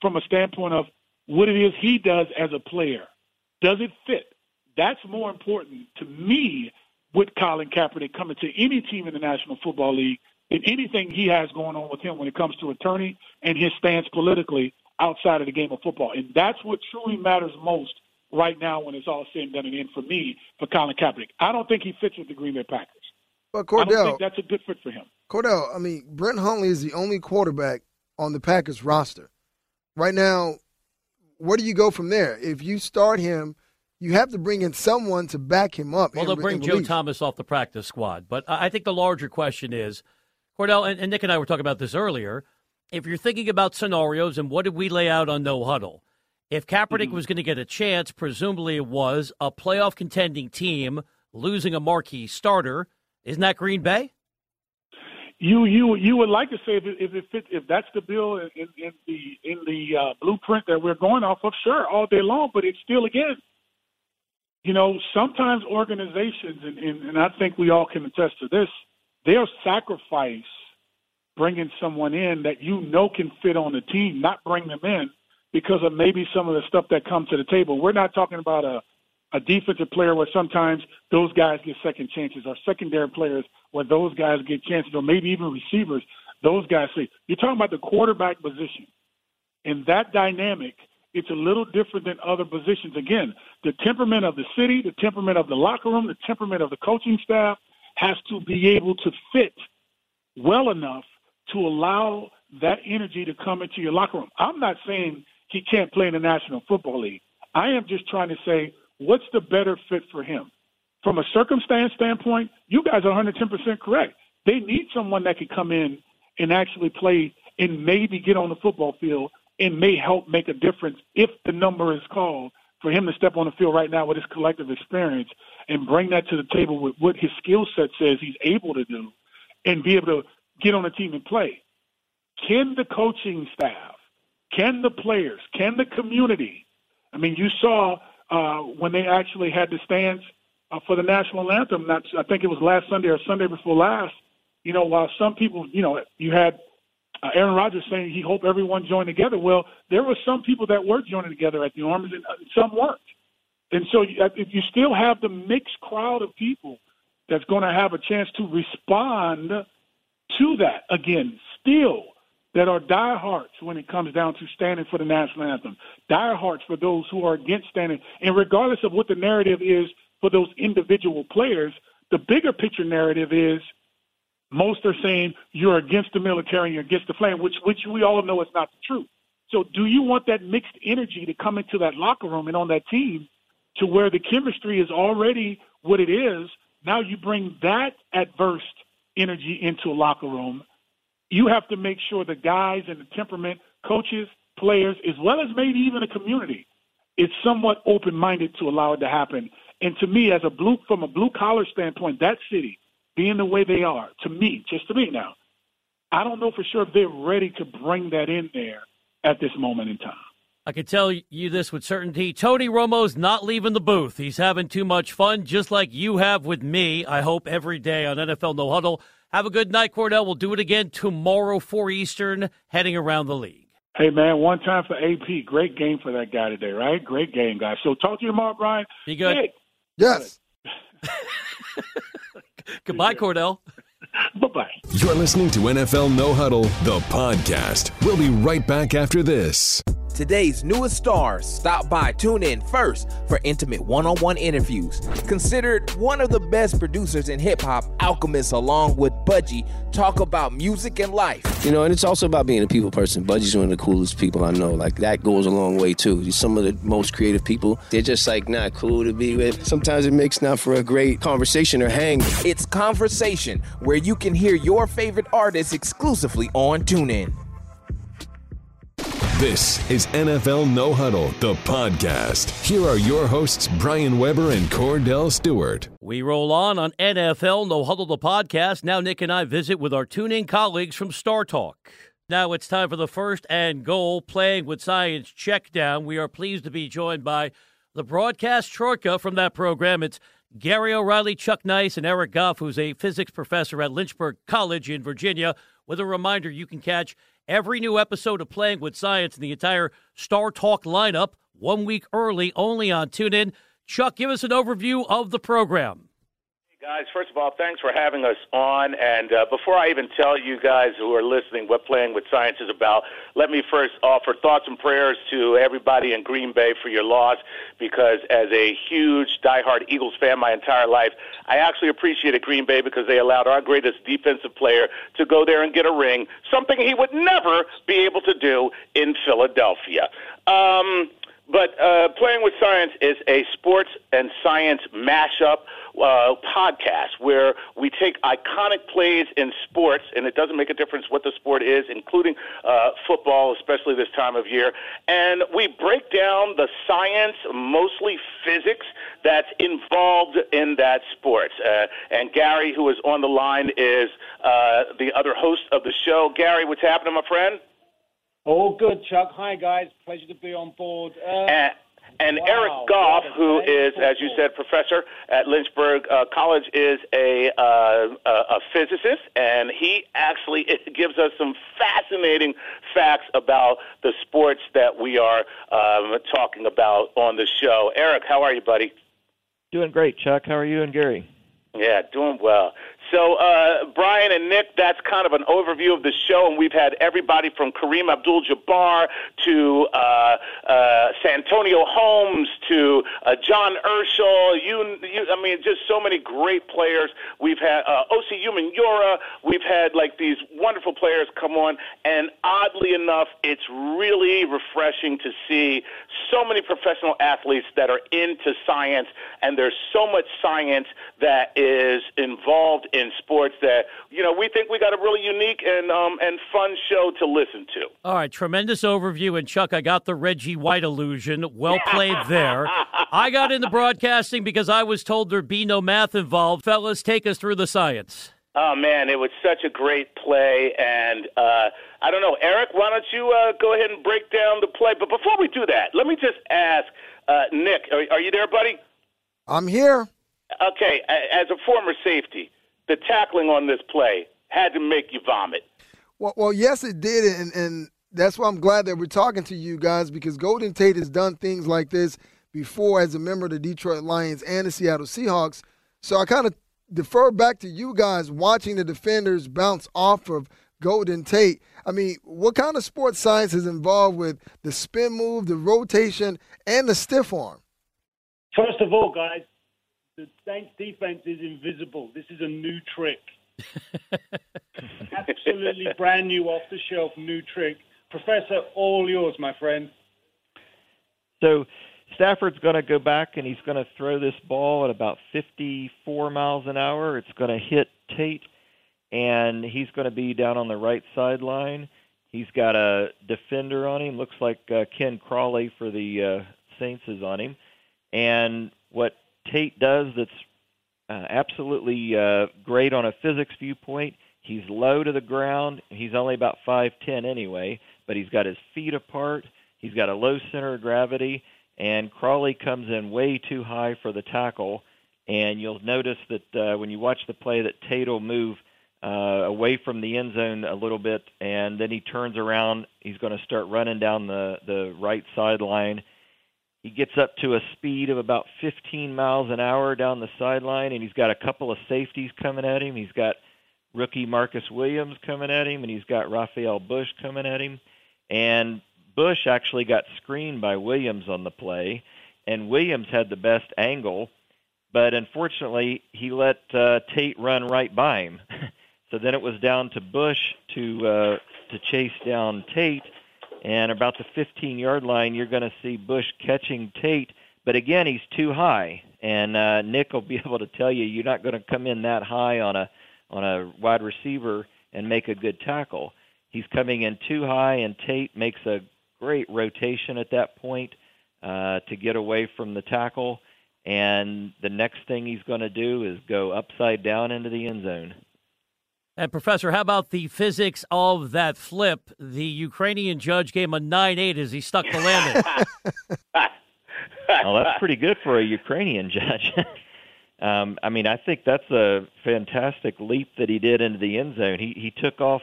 from a standpoint of what it is he does as a player? Does it fit? That's more important to me with Colin Kaepernick coming to any team in the National Football League and anything he has going on with him when it comes to attorney and his stance politically outside of the game of football. And that's what truly matters most right now when it's all said and done and in for me for Colin Kaepernick. I don't think he fits with the Green Bay Packers. But Kordell, I don't think that's a good fit for him. Kordell, I mean, Brett Hundley is the only quarterback on the Packers roster. Right now, where do you go from there? If you start him, you have to bring in someone to back him up. Well, they'll bring Joe Thomas off the practice squad. But I think the larger question is, Kordell, and, and Nick and I were talking about this earlier. If you're thinking about scenarios and what did we lay out on no huddle, if Kaepernick mm-hmm. was going to get a chance, presumably it was a playoff contending team losing a marquee starter. Isn't that Green Bay? you you you would like to say if it, if it fits, if that's the bill in, in, in the in the uh, blueprint that we're going off of, sure, all day long. But it's still again, you know, sometimes organizations and, and, and I think we all can attest to this. They'll sacrifice bringing someone in that you know can fit on the team, not bring them in because of maybe some of the stuff that comes to the table. We're not talking about a a defensive player where sometimes those guys get second chances, or secondary players where those guys get chances, or maybe even receivers. Those guys say you're talking about the quarterback position, and that dynamic. It's a little different than other positions. Again, the temperament of the city, the temperament of the locker room, the temperament of the coaching staff has to be able to fit well enough to allow that energy to come into your locker room. I'm not saying he can't play in the National Football League. I am just trying to say what's the better fit for him? From a circumstance standpoint, you guys are 110% correct. They need someone that can come in and actually play and maybe get on the football field and may help make a difference if the number is called for him to step on the field right now with his collective experience and bring that to the table with what his skill set says he's able to do and be able to get on the team and play. Can the coaching staff, can the players, can the community? I mean, you saw uh, when they actually had the stands uh, for the national anthem. Not, I think it was last Sunday or Sunday before last. You know, while some people, you know, you had uh, Aaron Rodgers saying he hoped everyone joined together. Well, there were some people that were joining together at the Arms, and uh, some weren't. And so, uh, if you still have the mixed crowd of people that's going to have a chance to respond to that again, still that are diehards when it comes down to standing for the national anthem, diehards for those who are against standing, and regardless of what the narrative is for those individual players, the bigger picture narrative is most are saying you're against the military and you're against the flag, which which we all know is not the truth. So, do you want that mixed energy to come into that locker room and on that team to where the chemistry is already what it is? Now you bring that adverse energy into a locker room. You have to make sure the guys and the temperament, coaches, players, as well as maybe even a community, is somewhat open-minded to allow it to happen. And to me, as a blue from a blue collar standpoint, that city being the way they are, to me, just to me now, I don't know for sure if they're ready to bring that in there at this moment in time. I can tell you this with certainty. Tony Romo's not leaving the booth. He's having too much fun, just like you have with me, I hope, every day on NFL No Huddle. Have a good night, Kordell. We'll do it again tomorrow, 4 Eastern, heading around the league. Hey, man, one time for AP. Great game for that guy today, right? Great game, guys. So talk to you tomorrow, Brian. Be good. Hey. Yes. Goodbye, Kordell. Bye bye. You're listening to NFL No Huddle, the podcast. We'll be right back after this. Today's newest stars stop by Tune In first for intimate one on one interviews. Considered one of the best producers in hip hop, Alchemist, along with Budgie, talk about music and life. You know, and it's also about being a people person. Budgie's one of the coolest people I know. Like, that goes a long way, too. Some of the most creative people, they're just, like, not cool to be with. Sometimes it makes not for a great conversation or hang. It's Conversation, where you can hear your favorite artists exclusively on TuneIn. This is NFL No Huddle, the podcast. Here are your hosts, Brian Weber and Kordell Stewart. We roll on on NFL No Huddle, the podcast. Now, Nick and I visit with our TuneIn colleagues from Star Talk. Now it's time for the first and goal playing with science check down. We are pleased to be joined by the broadcast troika from that program. It's Gary O'Reilly, Chuck Nice, and Eric Goff, who's a physics professor at Lynchburg College in Virginia. With a reminder, you can catch every new episode of Playing with Science and the entire Star Talk lineup one week early only on TuneIn. Chuck, give us an overview of the program. Guys, first of all, thanks for having us on. And uh, before I even tell you guys who are listening what Playing with Science is about, let me first offer thoughts and prayers to everybody in Green Bay for your loss. Because as a huge diehard Eagles fan my entire life, I actually appreciated Green Bay because they allowed our greatest defensive player to go there and get a ring, something he would never be able to do in Philadelphia. Um, but uh, Playing with Science is a sports and science mashup uh, podcast where we take iconic plays in sports, and it doesn't make a difference what the sport is, including uh, football, especially this time of year, and we break down the science, mostly physics, that's involved in that sport. Uh, and Gary, who is on the line, is uh, the other host of the show. Gary, what's happening, my friend? All good, Chuck. Hi, guys. Pleasure to be on board. Uh, and, and wow, Eric Goff, who is, a who day is, for as you said, professor at Lynchburg uh, College, is a, uh, a a physicist, and he actually gives us some fascinating facts about the sports that we are um, talking about on the show. Eric, how are you, buddy? Doing great, Chuck. How are you and Gary? Yeah, doing well. So, uh, Brian and Nick, that's kind of an overview of the show, and we've had everybody from Kareem Abdul-Jabbar to uh, uh, Santonio Holmes to uh, John Urschel. You, you, I mean, just so many great players. We've had uh, Osi Umenyiora. We've had like these wonderful players come on, and oddly enough, it's really refreshing to see so many professional athletes that are into science, and there's so much science that is involved in sports that you know we think we got a really unique and um, and fun show to listen to. All right, tremendous overview. And Chuck, I got the Reggie White illusion. Well played there. I got into broadcasting because I was told there'd be no math involved. Fellas, take us through the science. Oh man, it was such a great play, and uh, I don't know, Eric. Why don't you uh, go ahead and break down the play? But before we do that, let me just ask uh, Nick. Are, are you there, buddy? I'm here. Okay, as a former safety, the tackling on this play had to make you vomit. Well, well, yes, it did, and and that's why I'm glad that we're talking to you guys because Golden Tate has done things like this before as a member of the Detroit Lions and the Seattle Seahawks. So I kind of defer back to you guys watching the defenders bounce off of Golden Tate. I mean, what kind of sports science is involved with the spin move, the rotation, and the stiff arm? First of all, guys, the Saints defense is invisible. This is a new trick. Absolutely brand new, off the shelf, new trick. Professor, all yours, my friend. So Stafford's going to go back and he's going to throw this ball at about 54 miles an hour. It's going to hit Tate, and he's going to be down on the right sideline. He's got a defender on him. Looks like uh, Ken Crawley for the uh, Saints is on him. And what Tate does that's uh, absolutely uh, great on a physics viewpoint. He's low to the ground. He's only about 5'10 anyway, but he's got his feet apart. He's got a low center of gravity, and Crawley comes in way too high for the tackle. And you'll notice that uh, when you watch the play, that Tate will move uh, away from the end zone a little bit, and then he turns around. He's going to start running down the the right sideline he gets up to a speed of about 15 miles an hour down the sideline, and he's got a couple of safeties coming at him. He's got rookie Marcus Williams coming at him, and he's got Rafael Bush coming at him. And Bush actually got screened by Williams on the play, and Williams had the best angle, but unfortunately he let uh, Tate run right by him. so then it was down to Bush to uh, to chase down Tate and about the 15 yard line, you're going to see Bush catching Tate. But again, he's too high, and uh, Nick will be able to tell you you're not going to come in that high on a on a wide receiver and make a good tackle. He's coming in too high, and Tate makes a great rotation at that point uh, to get away from the tackle. And the next thing he's going to do is go upside down into the end zone. And Professor, how about the physics of that flip? The Ukrainian judge gave him a nine eight as he stuck the landing. well, that's pretty good for a Ukrainian judge. um, I mean, I think that's a fantastic leap that he did into the end zone. He he took off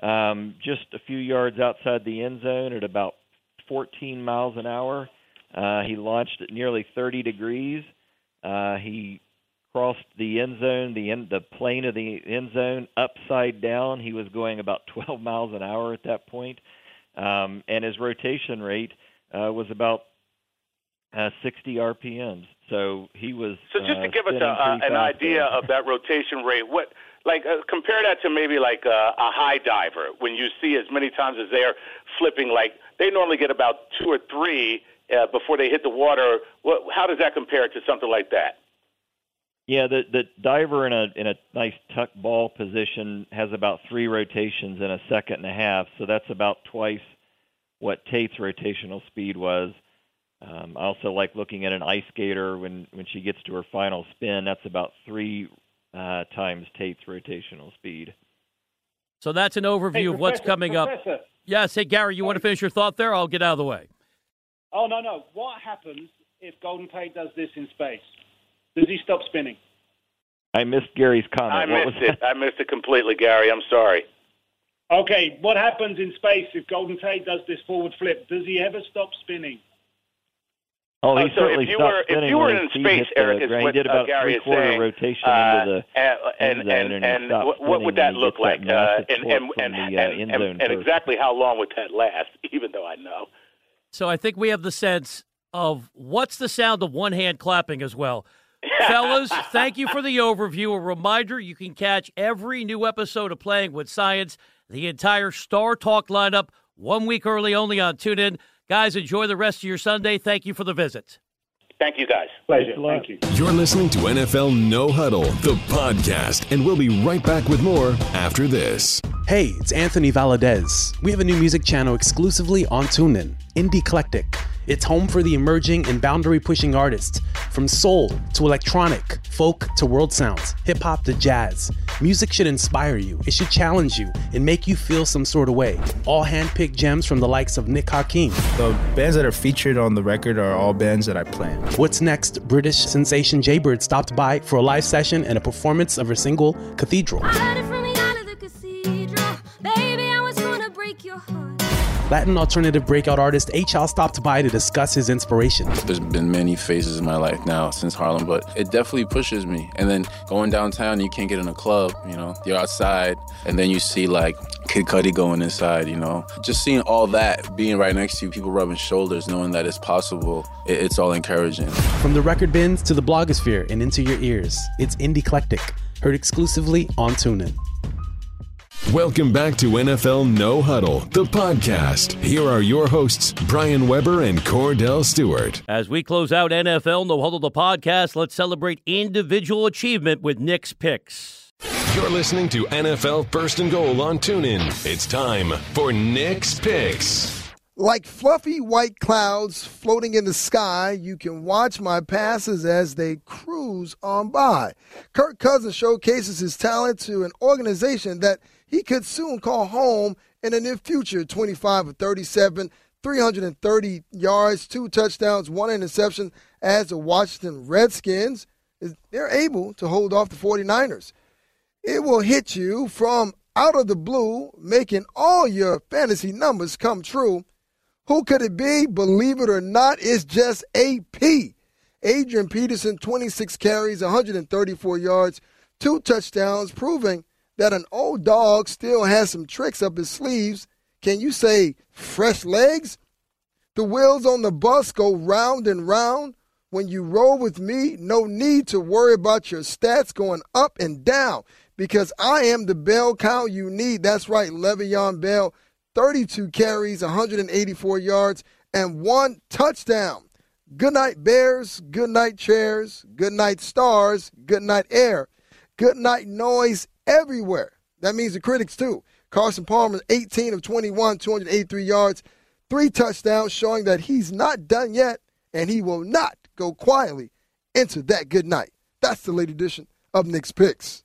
um, just a few yards outside the end zone at about 14 miles an hour. Uh, he launched at nearly 30 degrees. Uh, he crossed the end zone, the end, the plane of the end zone upside down. He was going about 12 miles an hour at that point, um, and his rotation rate uh, was about uh, 60 RPMs. So he was. So just to uh, give us a, uh, an idea of that rotation rate, what like uh, compare that to maybe like a, a high diver when you see as many times as they're flipping, like they normally get about two or three uh, before they hit the water. What, how does that compare to something like that? Yeah, the the diver in a in a nice tuck ball position has about three rotations in a second and a half, so that's about twice what Tate's rotational speed was. Um, I also like looking at an ice skater when when she gets to her final spin. That's about three uh, times Tate's rotational speed. So that's an overview hey, of what's coming professor. up. Yes, hey Gary, you want to finish your thought there? I'll get out of the way. Oh no, no. What happens if Golden Tate does this in space? Does he stop spinning? I missed Gary's comment. I what missed was it. I missed it completely, Gary. I'm sorry. Okay, what happens in space if Golden Tate does this forward flip? Does he ever stop spinning? Oh, he Uh, so certainly if you stopped were if you were in space, hit the Eric, is what he did uh, about Gary three quarter saying. rotation uh, into the and end and zone, and, and, he and what, what would that look like? that Uh, and and and the, and, uh, end and, and exactly how long would that last? Even though I know. So I think we have the sense of what's the sound of one hand clapping as well. Fellas, thank you for the overview. A reminder you can catch every new episode of Playing with Science, the entire Star Talk lineup, one week early only on TuneIn. Guys, enjoy the rest of your Sunday. Thank you for the visit. Thank you, guys. Pleasure. Thank you. You're listening to NFL No Huddle, the podcast, and we'll be right back with more after this. Hey, it's Anthony Valadez. We have a new music channel exclusively on TuneIn, Indie Eclectic. It's home for the emerging and boundary pushing artists, from soul to electronic, folk to world sounds, hip hop to jazz. Music should inspire you, it should challenge you, and make you feel some sort of way. All hand picked gems from the likes of Nick Hakim. The bands that are featured on the record are all bands that I plan. What's next? British sensation Jaybird stopped by for a live session and a performance of her single, Cathedral. Latin alternative breakout artist H.L. stopped by to discuss his inspiration. There's been many phases in my life now since Harlem, but it definitely pushes me. And then going downtown, you can't get in a club, you know, you're outside, and then you see like Kid Cudi going inside, you know. Just seeing all that, being right next to you, people rubbing shoulders, knowing that it's possible, it, it's all encouraging. From the record bins to the blogosphere and into your ears, it's Indie Eclectic, heard exclusively on TuneIn. Welcome back to NFL No Huddle, the podcast. Here are your hosts, Brian Weber and Kordell Stewart. As we close out NFL No Huddle, the podcast, let's celebrate individual achievement with Nick's picks. You're listening to NFL First and Goal on TuneIn. It's time for Nick's Picks. Like fluffy white clouds floating in the sky, you can watch my passes as they cruise on by. Kirk Cousins showcases his talent to an organization that he could soon call home in the near future 25 of 37, 330 yards, two touchdowns, one interception as the Washington Redskins. They're able to hold off the 49ers. It will hit you from out of the blue, making all your fantasy numbers come true. Who could it be? Believe it or not, it's just AP. Adrian Peterson, 26 carries, 134 yards, two touchdowns, proving that an old dog still has some tricks up his sleeves. Can you say fresh legs? The wheels on the bus go round and round. When you roll with me, no need to worry about your stats going up and down because I am the bell cow you need. That's right, Le'Veon Bell, 32 carries, 184 yards, and one touchdown. Good night, Bears. Good night, chairs. Good night, stars. Good night, air. Good night, noise everywhere. That means the critics too. Carson Palmer, 18 of 21, 283 yards, three touchdowns, showing that he's not done yet, and he will not go quietly into that good night. That's the late edition of Nick's Picks.